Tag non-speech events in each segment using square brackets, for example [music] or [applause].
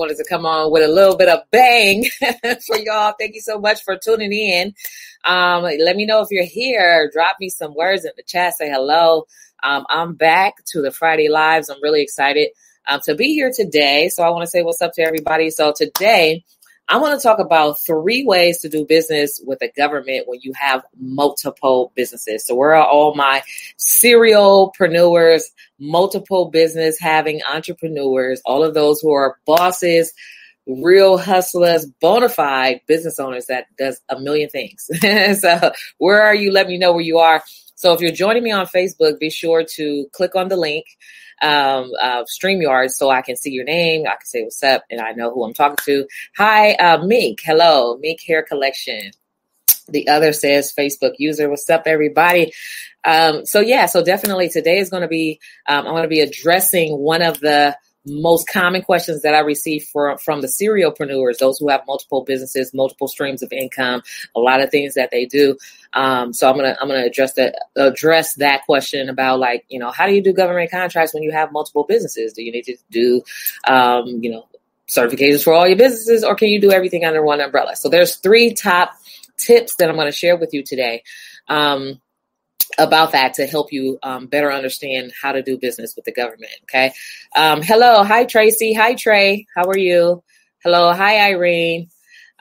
wanted to come on with a little bit of bang [laughs] for y'all. Thank you so much for tuning in. Um, let me know if you're here. Drop me some words in the chat. Say hello. Um, I'm back to the Friday Lives. I'm really excited um, to be here today. So I want to say what's up to everybody. So today, I want to talk about three ways to do business with the government when you have multiple businesses. So, where are all my serialpreneurs, multiple business having entrepreneurs, all of those who are bosses, real hustlers, bona fide business owners that does a million things. [laughs] so, where are you? Let me know where you are. So, if you're joining me on Facebook, be sure to click on the link um, uh, StreamYard so I can see your name. I can say what's up and I know who I'm talking to. Hi, uh, Meek. Hello, Meek Hair Collection. The other says Facebook user. What's up, everybody? Um, so yeah, so definitely today is going to be, um, I'm going to be addressing one of the most common questions that I receive from from the serialpreneurs, those who have multiple businesses, multiple streams of income, a lot of things that they do. Um, so I'm gonna I'm gonna address that address that question about like you know how do you do government contracts when you have multiple businesses? Do you need to do um, you know certifications for all your businesses, or can you do everything under one umbrella? So there's three top tips that I'm going to share with you today. Um, about that to help you um, better understand how to do business with the government. Okay. Um, hello. Hi, Tracy. Hi, Trey. How are you? Hello. Hi, Irene.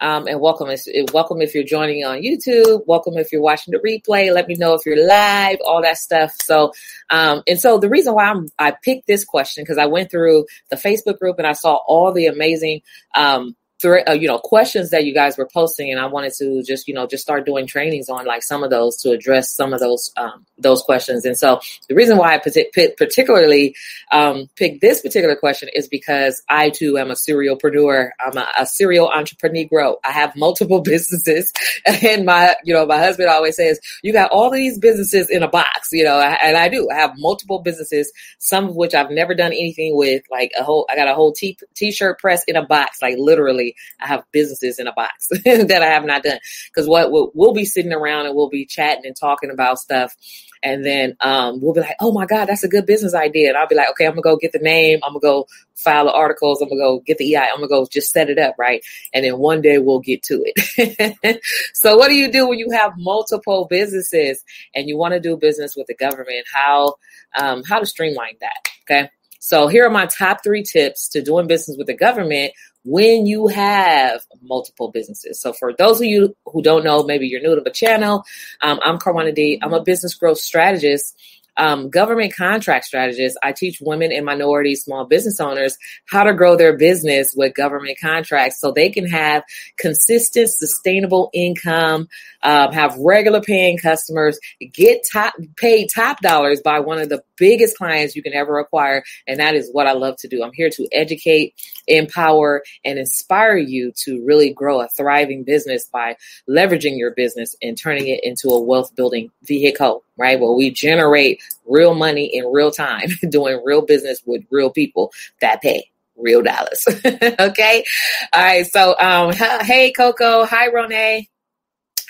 Um, and welcome. Welcome if you're joining on YouTube. Welcome if you're watching the replay. Let me know if you're live. All that stuff. So, um, and so the reason why I'm, I picked this question because I went through the Facebook group and I saw all the amazing um, uh, you know questions that you guys were posting and i wanted to just you know just start doing trainings on like some of those to address some of those um, those questions. And so the reason why i particularly um, picked this particular question is because i too am a serial serialpreneur. I'm a, a serial entrepreneur. I have multiple [laughs] businesses and my you know my husband always says you got all these businesses in a box you know and i do. I have multiple businesses some of which i've never done anything with like a whole i got a whole t- t-shirt press in a box like literally I have businesses in a box [laughs] that I have not done. Because what we'll, we'll, be sitting around and we'll be chatting and talking about stuff. And then um, we'll be like, oh my God, that's a good business idea. And I'll be like, okay, I'm to go get the name. I'm to go file the articles. I'm to go get the EI. I'm to go just set it up, right? And then one day we'll get to it. [laughs] so, what do you do when you have multiple businesses and you want to do business with the government? How, um, how to streamline that? Okay. So here are my top three tips to doing business with the government when you have multiple businesses. So for those of you who don't know, maybe you're new to the channel, um, I'm Karwana D. I'm a business growth strategist um, government contract strategist. I teach women and minority small business owners how to grow their business with government contracts so they can have consistent, sustainable income, um, have regular paying customers, get top paid top dollars by one of the biggest clients you can ever acquire. And that is what I love to do. I'm here to educate, empower, and inspire you to really grow a thriving business by leveraging your business and turning it into a wealth building vehicle right? Where we generate real money in real time, [laughs] doing real business with real people that pay real dollars. [laughs] okay. All right. So, um, [laughs] hey, Coco. Hi, Rone.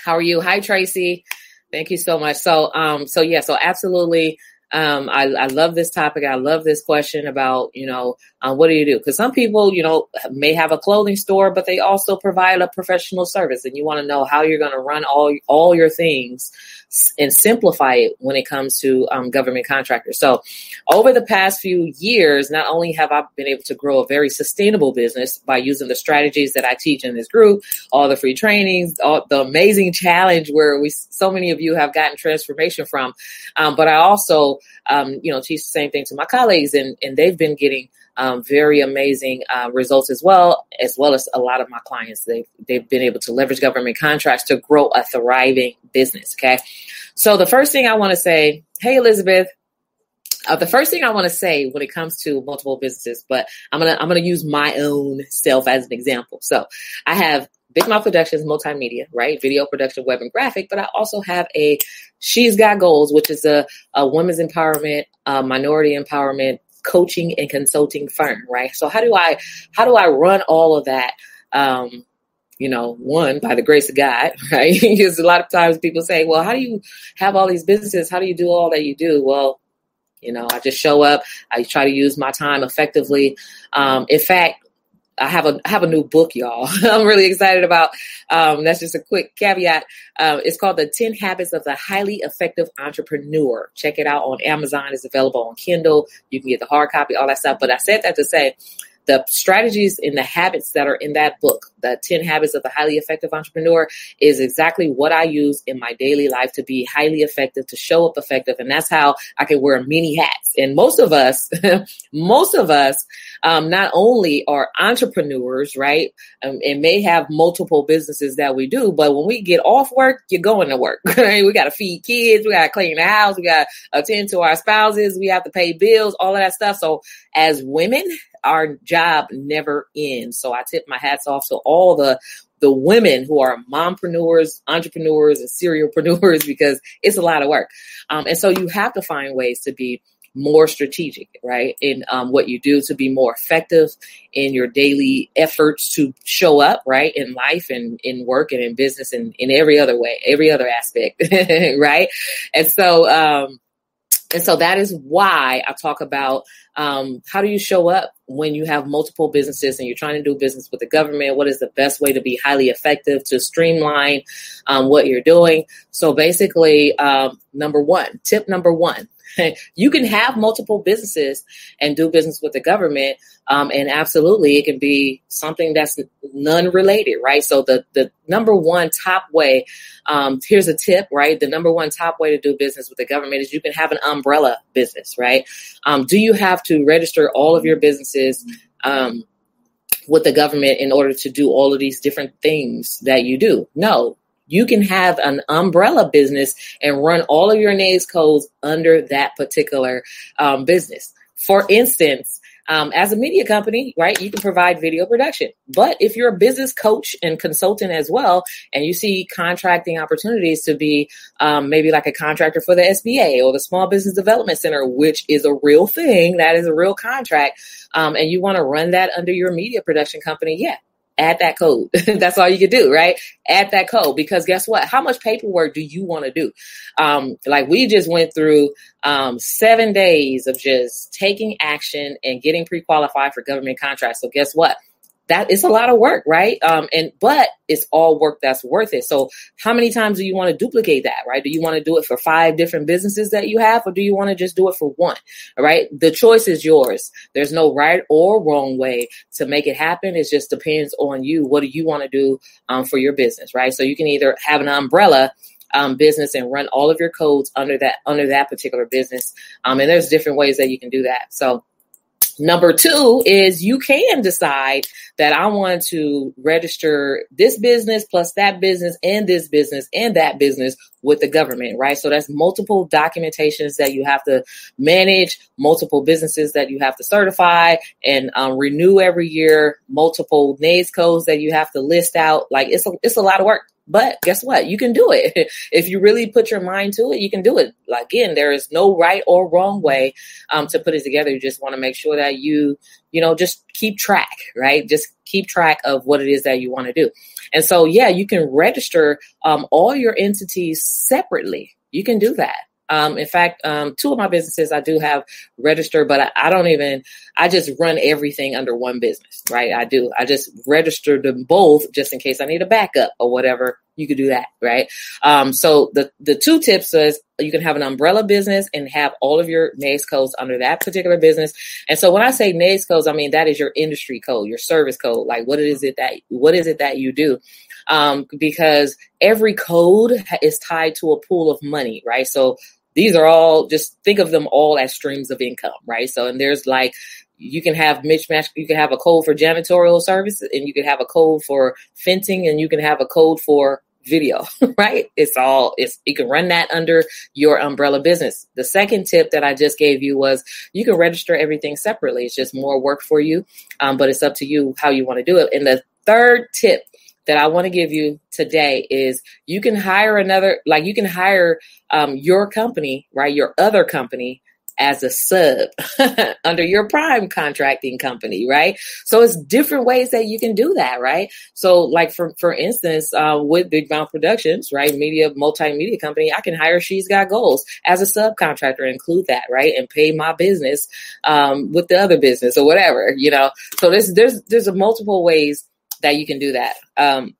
How are you? Hi, Tracy. Thank you so much. So, um, so yeah, so absolutely. Um, I, I love this topic. I love this question about, you know, uh, what do you do? Because some people, you know, may have a clothing store, but they also provide a professional service, and you want to know how you're going to run all all your things and simplify it when it comes to um, government contractors. So, over the past few years, not only have I been able to grow a very sustainable business by using the strategies that I teach in this group, all the free trainings, all the amazing challenge where we so many of you have gotten transformation from, um, but I also um, you know teach the same thing to my colleagues, and and they've been getting um, very amazing uh, results as well, as well as a lot of my clients. They've, they've been able to leverage government contracts to grow a thriving business. Okay. So the first thing I want to say, hey, Elizabeth, uh, the first thing I want to say when it comes to multiple businesses, but I'm gonna I'm gonna use my own self as an example. So I have Big Mouth Productions, multimedia, right? Video production, web and graphic, but I also have a She's Got Goals, which is a, a women's empowerment, minority empowerment coaching and consulting firm, right? So how do I how do I run all of that? Um, you know, one by the grace of God, [laughs] right? because a lot of times people say, "Well, how do you have all these businesses? How do you do all that you do?" Well, you know, I just show up. I try to use my time effectively. Um, in fact, I have a I have a new book, y'all. [laughs] I'm really excited about. Um, that's just a quick caveat. Uh, it's called The 10 Habits of the Highly Effective Entrepreneur. Check it out on Amazon. It's available on Kindle. You can get the hard copy, all that stuff. But I said that to say the strategies and the habits that are in that book, the 10 habits of the highly effective entrepreneur, is exactly what I use in my daily life to be highly effective, to show up effective. And that's how I can wear many hats. And most of us, [laughs] most of us, um, not only are entrepreneurs, right, um, and may have multiple businesses that we do, but when we get off work, you're going to work. [laughs] We got to feed kids, we got to clean the house, we got to attend to our spouses, we have to pay bills, all of that stuff. So as women, our job never ends. So I tip my hats off to all the the women who are mompreneurs, entrepreneurs, and serialpreneurs [laughs] because it's a lot of work. Um, and so you have to find ways to be more strategic, right, in um, what you do to be more effective in your daily efforts to show up, right, in life and in work and in business and in every other way, every other aspect, [laughs] right. And so, um, and so that is why I talk about um, how do you show up when you have multiple businesses and you're trying to do business with the government? What is the best way to be highly effective to streamline um, what you're doing? So basically, um, number one, tip number one, [laughs] you can have multiple businesses and do business with the government. Um, and absolutely, it can be something that's none related, right? So the, the number one top way, um, here's a tip, right? The number one top way to do business with the government is you can have an umbrella business, right? Um, do you have to register all of your businesses? Um, with the government in order to do all of these different things that you do. No, you can have an umbrella business and run all of your NAICS codes under that particular um, business. For instance, um, as a media company, right, you can provide video production. But if you're a business coach and consultant as well, and you see contracting opportunities to be um, maybe like a contractor for the SBA or the Small Business Development Center, which is a real thing, that is a real contract, um, and you want to run that under your media production company, yeah, add that code. [laughs] That's all you can do, right? Add that code because guess what? How much paperwork do you want to do? Um, like we just went through um, seven days of just taking action and getting pre-qualified for government contracts. So guess what? That is a lot of work, right? Um, and but it's all work that's worth it. So how many times do you want to duplicate that, right? Do you want to do it for five different businesses that you have, or do you want to just do it for one? All right. The choice is yours. There's no right or wrong way to make it happen. It just depends on you. What do you want to do um, for your business, right? So you can either have an umbrella um, business and run all of your codes under that under that particular business. Um, and there's different ways that you can do that. So Number two is you can decide that I want to register this business plus that business and this business and that business with the government, right? So that's multiple documentations that you have to manage, multiple businesses that you have to certify and um, renew every year, multiple NAICS codes that you have to list out. Like it's a, it's a lot of work. But guess what? You can do it. [laughs] if you really put your mind to it, you can do it. Like, Again, there is no right or wrong way um, to put it together. You just want to make sure that you, you know, just keep track, right? Just keep track of what it is that you want to do. And so, yeah, you can register um, all your entities separately. You can do that. Um, in fact, um, two of my businesses I do have registered, but I, I, don't even, I just run everything under one business, right? I do. I just register them both just in case I need a backup or whatever. You could do that, right? Um, so the, the two tips is you can have an umbrella business and have all of your NAICS codes under that particular business. And so when I say NAICS codes, I mean, that is your industry code, your service code. Like what is it that, what is it that you do? Um, because every code is tied to a pool of money, right? So these are all just think of them all as streams of income, right? So, and there's like, you can have mismatch. You can have a code for janitorial services, and you can have a code for fencing, and you can have a code for video, [laughs] right? It's all it's you can run that under your umbrella business. The second tip that I just gave you was you can register everything separately. It's just more work for you, um, but it's up to you how you want to do it. And the third tip that I want to give you today is you can hire another, like you can hire um, your company, right? Your other company as a sub [laughs] under your prime contracting company, right? So it's different ways that you can do that, right? So, like for for instance, uh, with Big Mouth Productions, right, media multimedia company, I can hire She's Got Goals as a subcontractor, include that, right, and pay my business um, with the other business or whatever, you know. So there's there's there's a multiple ways that you can do that. Um,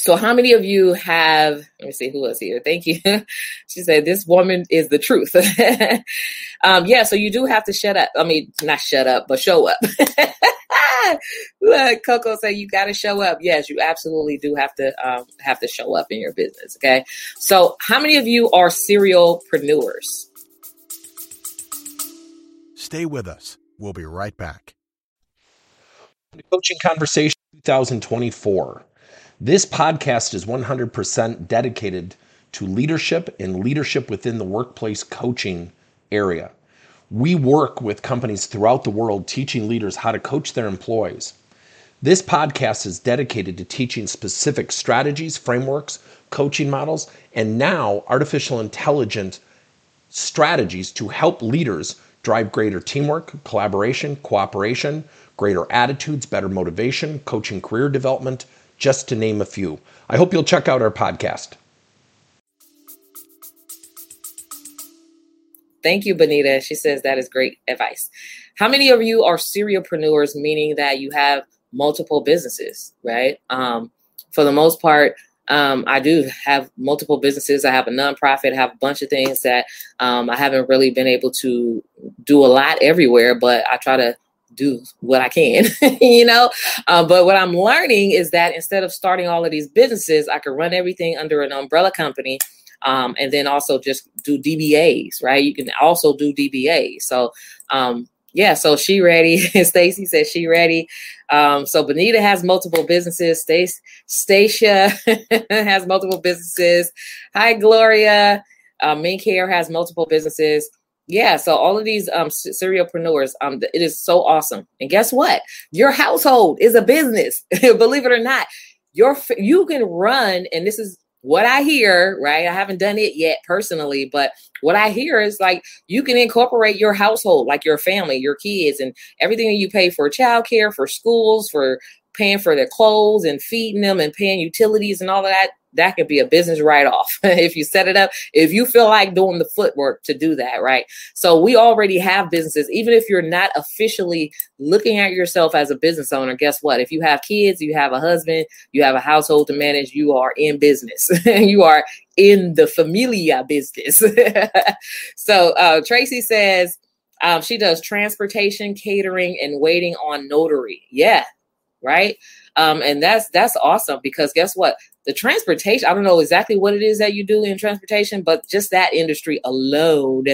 so, how many of you have? Let me see who was here. Thank you. [laughs] she said, "This woman is the truth." [laughs] um, yeah, so you do have to shut up. I mean, not shut up, but show up. [laughs] Look, Coco said you got to show up. Yes, you absolutely do have to um, have to show up in your business. Okay. So, how many of you are serialpreneurs? Stay with us. We'll be right back. Coaching Conversation 2024. This podcast is 100% dedicated to leadership and leadership within the workplace coaching area. We work with companies throughout the world teaching leaders how to coach their employees. This podcast is dedicated to teaching specific strategies, frameworks, coaching models, and now artificial intelligence strategies to help leaders drive greater teamwork, collaboration, cooperation, greater attitudes, better motivation, coaching career development, just to name a few. I hope you'll check out our podcast. Thank you, Benita. She says that is great advice. How many of you are serialpreneurs, meaning that you have multiple businesses, right? Um, for the most part, um, I do have multiple businesses. I have a nonprofit, I have a bunch of things that um, I haven't really been able to do a lot everywhere, but I try to do what I can, [laughs] you know. Uh, but what I'm learning is that instead of starting all of these businesses, I can run everything under an umbrella company. Um, and then also just do DBAs, right? You can also do DBAs. So, um, yeah, so she ready. [laughs] Stacy said she ready. Um, so Benita has multiple businesses. Stacia [laughs] has multiple businesses. Hi, Gloria. Uh, Mink Hair has multiple businesses yeah so all of these um serialpreneurs um it is so awesome. And guess what? Your household is a business [laughs] believe it or not. Your you can run and this is what i hear right? I haven't done it yet personally but what i hear is like you can incorporate your household like your family your kids and everything that you pay for childcare for schools for paying for their clothes and feeding them and paying utilities and all of that that could be a business write off [laughs] if you set it up. If you feel like doing the footwork to do that, right? So we already have businesses, even if you're not officially looking at yourself as a business owner. Guess what? If you have kids, you have a husband, you have a household to manage, you are in business. [laughs] you are in the familia business. [laughs] so uh, Tracy says um, she does transportation, catering, and waiting on notary. Yeah, right. Um, and that's that's awesome because guess what? the transportation, I don't know exactly what it is that you do in transportation, but just that industry alone,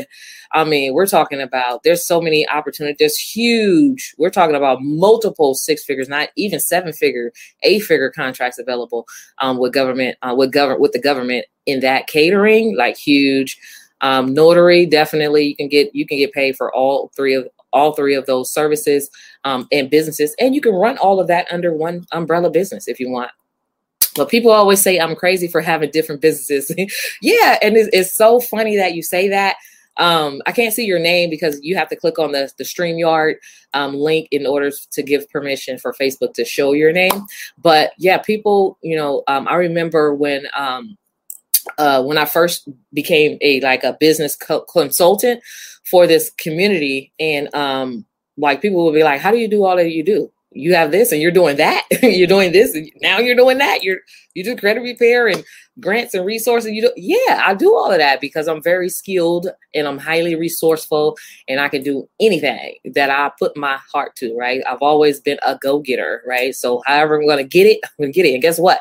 I mean, we're talking about there's so many opportunities. There's huge, we're talking about multiple six figures, not even seven figure, eight figure contracts available um, with government, uh, with government, with the government in that catering, like huge. Um, notary, definitely you can get you can get paid for all three of all three of those services um, and businesses, and you can run all of that under one umbrella business if you want. But people always say I'm crazy for having different businesses. [laughs] yeah, and it's, it's, so funny that you say that. Um, I can't see your name because you have to click on the the Streamyard um, link in order to give permission for Facebook to show your name. But yeah, people, you know, um, I remember when um, uh, when I first became a like a business co- consultant for this community, and um, like people will be like, "How do you do all that you do?" you have this and you're doing that. [laughs] You're doing this and now you're doing that. You're you do credit repair and grants and resources. You do yeah i do all of that because i'm very skilled and i'm highly resourceful and i can do anything that i put my heart to right? I've always been a go-getter right? So however i'm gonna get it i'm gonna get it. And guess what?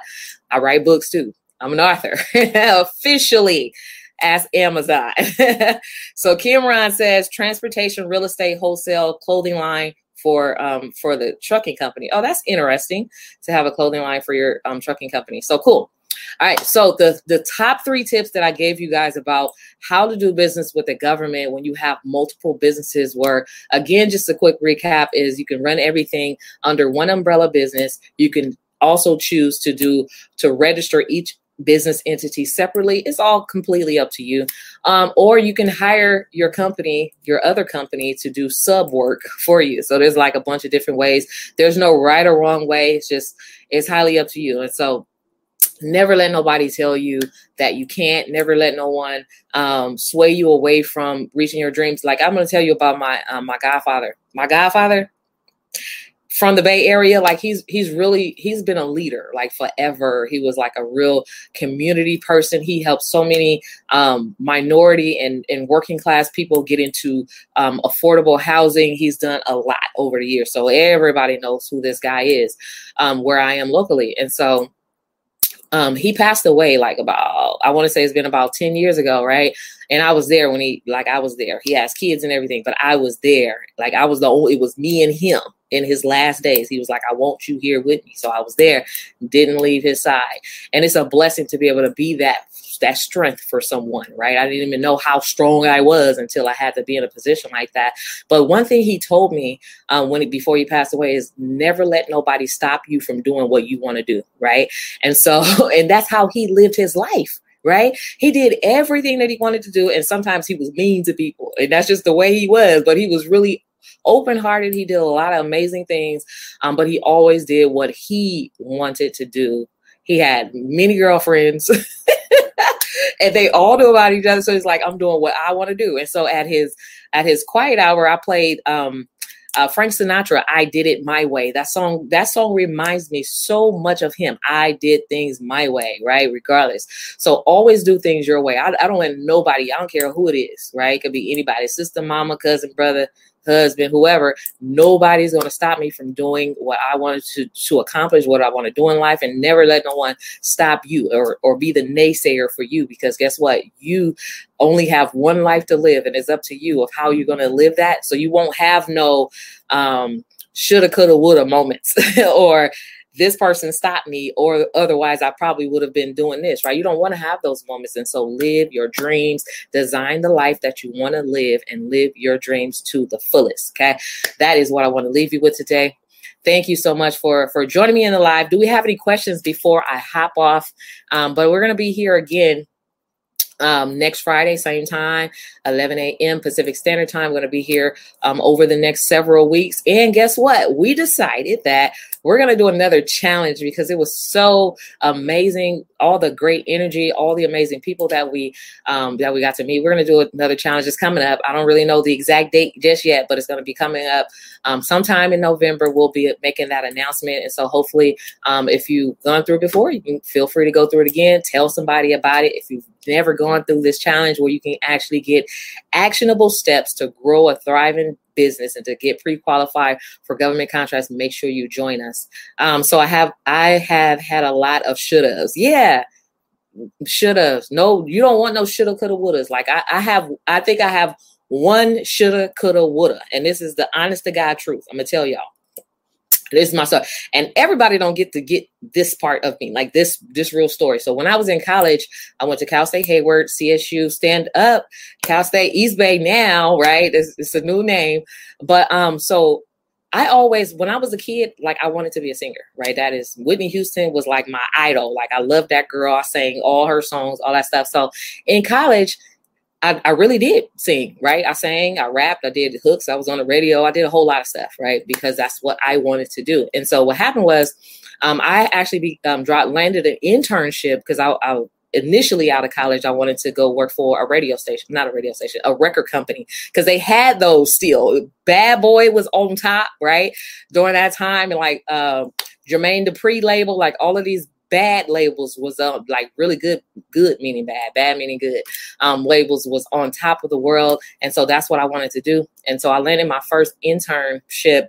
I write books too. I'm an author [laughs] officially as Amazon. [laughs] so Cameron says transportation, real estate, wholesale, clothing line, for um, for the trucking company. Oh, that's interesting to have a clothing line for your um, trucking company. So cool. All right, so the the top three tips that I gave you guys about how to do business with the government when you have multiple businesses were again just a quick recap is you can run everything under one umbrella business. You can also choose to do to register each business entity separately. It's all completely up to you. Um, or you can hire your company, your other company, to do sub work for you. So there's like a bunch of different ways. There's no right or wrong way. It's just it's highly up to you. And so never let nobody tell you that you can't never let no one um, sway you away from reaching your dreams like i'm going to tell you about my um, my godfather my godfather from the Bay Area, like he's he's really he's been a leader like forever. He was like a real community person. He helped so many um, minority and, and working class people get into um, affordable housing. He's done a lot over the years, so everybody knows who this guy is um, where I am locally, and so. Um, he passed away like about I want to say it's been about 10 years ago, right? And I was there when he like I was there. He has kids and everything, but I was there. Like I was the only it was me and him in his last days. He was like, I want you here with me. So I was there, didn't leave his side. And it's a blessing to be able to be that that strength for someone, right? I didn't even know how strong I was until I had to be in a position like that. But one thing he told me um, when he, before he passed away is never let nobody stop you from doing what you want to do, right? And so, [laughs] and that's how he lived his life right? He did everything that he wanted to do, and sometimes he was mean to people, and that's just the way he was. But he was really open hearted. He did a lot of amazing things, um, but he always did what he wanted to do. He had many girlfriends. [laughs] and they all knew about each other. So he's like, I'm doing what I want to do. And so at his at his quiet hour, I played um uh, Frank Sinatra, I did it my way. That song, that song reminds me so much of him. I did things my way, right? Regardless. So always do things your way. I, I don't let nobody, I don't care who it is, right? It could be anybody, sister, mama, cousin, brother, husband, whoever, nobody's going to stop me from doing what I wanted to, to accomplish, what I want to do in life, and never let no one stop you or, or be the naysayer for you. Because guess what? You only have one life to live, and it's up to you of how you're going to live that. So you won't have no um, shoulda, coulda, woulda moments [laughs] or this person stopped me, or otherwise I probably would have been doing this, right? You don't want to have those moments. And so live your dreams, design the life that you want to live, and live your dreams to the fullest. Okay. That is what I want to leave you with today. Thank you so much for for joining me in the live. Do we have any questions before I hop off? Um, but we're gonna be here again um, next Friday, same time, 11 a.m. Pacific Standard Time. We're going to be here um, over the next several weeks. And guess what? We decided that we're going to do another challenge because it was so amazing. All the great energy, all the amazing people that we um, that we got to meet. We're going to do another challenge. It's coming up. I don't really know the exact date just yet, but it's going to be coming up um, sometime in November. We'll be making that announcement. And so hopefully, um, if you've gone through it before, you can feel free to go through it again. Tell somebody about it. If you've never gone through this challenge where you can actually get actionable steps to grow a thriving business and to get pre-qualified for government contracts, make sure you join us. Um, so I have I have had a lot of should-haves. Yeah. Should-haves. No, you don't want no shoulda, coulda, wouldas. Like I, I have, I think I have one shoulda, coulda, woulda. And this is the honest to God truth. I'm gonna tell y'all. This is my story. And everybody don't get to get this part of me, like this, this real story. So when I was in college, I went to Cal State Hayward, CSU, stand up, Cal State East Bay now, right? It's, it's a new name. But um, so I always, when I was a kid, like I wanted to be a singer, right? That is Whitney Houston was like my idol. Like I loved that girl. I sang all her songs, all that stuff. So in college, I, I really did sing, right? I sang, I rapped, I did hooks, I was on the radio, I did a whole lot of stuff, right? Because that's what I wanted to do. And so what happened was, um, I actually be, um, dropped, landed an internship because I, I initially out of college, I wanted to go work for a radio station, not a radio station, a record company, because they had those still. Bad Boy was on top, right? During that time, and like uh, Jermaine Dupri label, like all of these bad labels was up like really good, good meaning bad, bad meaning good. Um, labels was on top of the world, and so that's what I wanted to do. And so I landed my first internship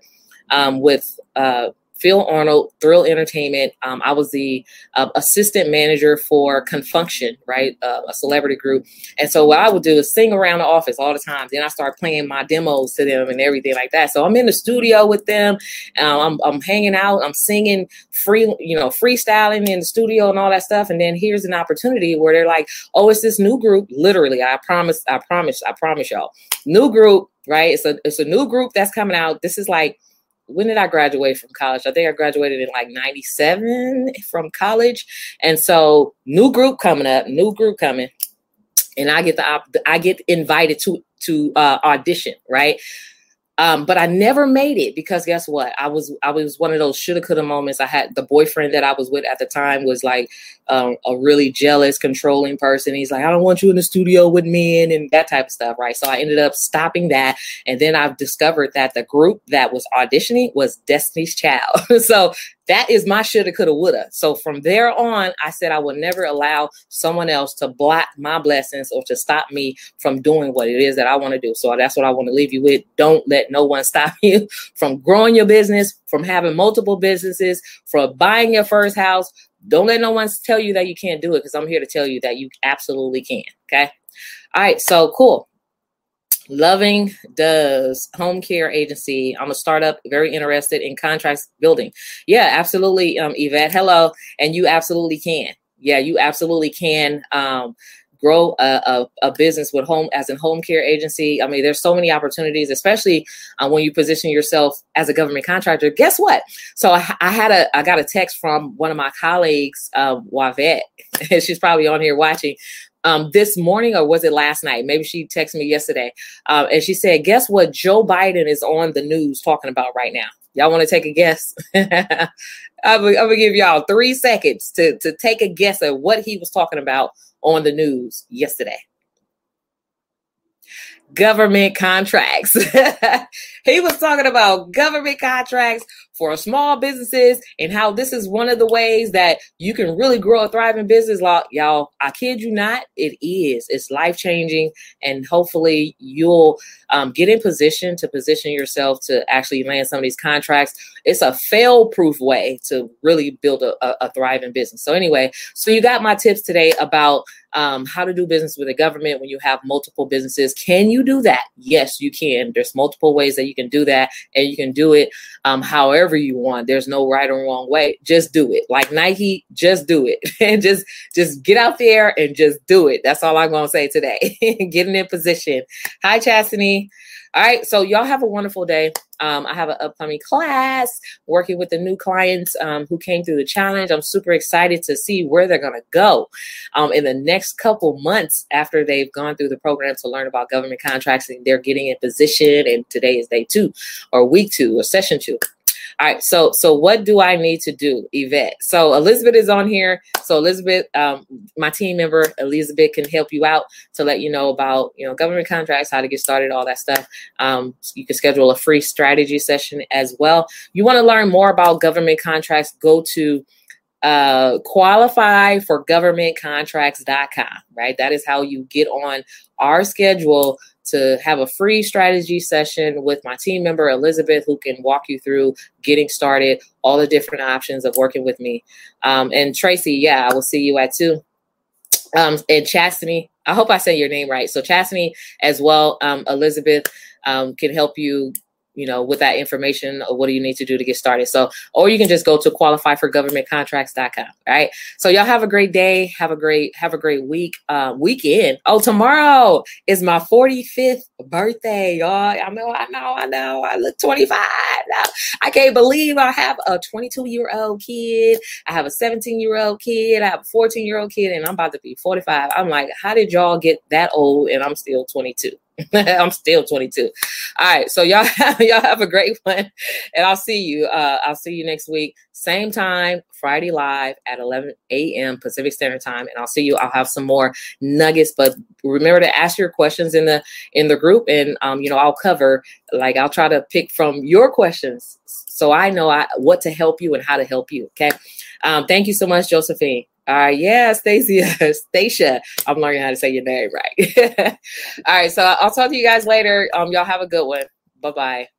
um, with uh, Phil Arnold, Thrill Entertainment. Um, I was the uh, assistant manager for Con Funk Shun, right, uh, a celebrity group. And so what I would do is sing around the office all the time. Then I start playing my demos to them and everything like that. So I'm in the studio with them. Um, I'm, I'm hanging out. I'm singing free, you know, freestyling in the studio and all that stuff. And then here's an opportunity where they're like, "Oh, it's this new group." Literally, I promise, I promise, I promise y'all, new group, right? It's a it's a new group that's coming out. This is like when did I graduate from college? I think I graduated in like 97 from college. And so new group coming up, new group coming. And I get the op- I get invited to to uh, audition, right? Um, but I never made it because guess what? I was I was one of those shoulda coulda moments. I had the boyfriend that I was with at the time was like um, a really jealous, controlling person. He's like, I don't want you in the studio with men and that type of stuff, right? So I ended up stopping that, and then I've discovered that the group that was auditioning was Destiny's Child. [laughs] so that is my shoulda, coulda, woulda. So from there on, I said I will never allow someone else to block my blessings or to stop me from doing what it is that I want to do. So that's what I want to leave you with. Don't let no one stop [laughs] you from growing your business, from having multiple businesses, from buying your first house. Don't let no one tell you that you can't do it because I'm here to tell you that you absolutely can. Okay. All right. So cool. Loving does home care agency. I'm a startup, very interested in contracts building. Yeah, absolutely, um, Yvette. Hello, and you absolutely can. Yeah, you absolutely can. Um, grow a, a, a, business with home as a home care agency. I mean, there's so many opportunities, especially uh, when you position yourself as a government contractor. Guess what? So I, I, had a I got a text from one of my colleagues, uh, Wavette. [laughs] She's probably on here watching um, this morning, or was it last night? Maybe she texted me yesterday, uh, and she said, "Guess what? Joe Biden is on the news talking about right now. Y'all want to take a guess? [laughs] I'm, gonna give y'all three seconds to to take a guess at what he was talking about on the news yesterday." Government contracts. [laughs] he was talking about government contracts for small businesses and how this is one of the ways that you can really grow a thriving business. Like y'all, I kid you not, it is. It's life changing, and hopefully you'll um, get in position to position yourself to actually land some of these contracts. It's a fail proof way to really build a, a, a thriving business. So, anyway, so you got my tips today about um, how to do business with the government when you have multiple businesses. Can you do that? Yes, you can. There's multiple ways that you can do that, and you can do it um, however you want. There's no right or wrong way. Just do it. Like Nike, just do it, [laughs] and just just get out there and just do it. That's all I'm gonna say today. [laughs] Getting in position. Hi, Chastity. All right, so y'all have a wonderful day. Um, I have an upcoming class working with the new clients um, who came through the challenge. I'm super excited to see where they're going to go um, in the next couple months after they've gone through the program to learn about government contracts and they're getting in position. And today is day two, or week two, or session two. All right. So, so what do I need to do, Yvette? So Elizabeth is on here. So Elizabeth, um, my team member Elizabeth can help you out to let you know about you know government contracts, how to get started, all that stuff. Um, you can schedule a free strategy session as well. You want to learn more about government contracts? Go to uh, qualify for right? That is how you get on our schedule to have a free strategy session with my team member, Elizabeth, who can walk you through getting started, all the different options of working with me. Um, and Tracy, yeah, I will see you at two. Um, and Chastity, I hope I said your name right. So Chastity as well, um, Elizabeth um, can help you you know, with that information, what do you need to do to get started? So, or you can just go to qualifyforgovernmentcontracts.com. Right. So y'all have a great day. Have a great, have a great week, uh, weekend. Oh, tomorrow is my 45th birthday. Y'all, I know, I know, I know. I look 25 now. I can't believe I have a 22 year old kid. I have a 17 year old kid. I have a 14 year old kid and I'm about to be 45. I'm like, how did y'all get that old and I'm still 22? [laughs] I'm still 22. All right, so y'all [laughs] have, y'all have a great one, and I'll see you. Uh, I'll see you next week, same time, Friday live at 11 a.m. Pacific Standard Time, and I'll see you. I'll have some more nuggets, but remember to ask your questions in the in the group, and um, you know I'll cover like I'll try to pick from your questions so I know I, what to help you and how to help you. Okay, um, thank you so much, Josephine. All right, yeah, Stacia, [laughs] Stacia. I'm learning how to say your name right. [laughs] All right, so I'll talk to you guys later. Um, y'all have a good one. Bye bye.